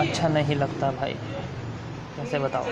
अच्छा नहीं लगता भाई। कैसे बताओ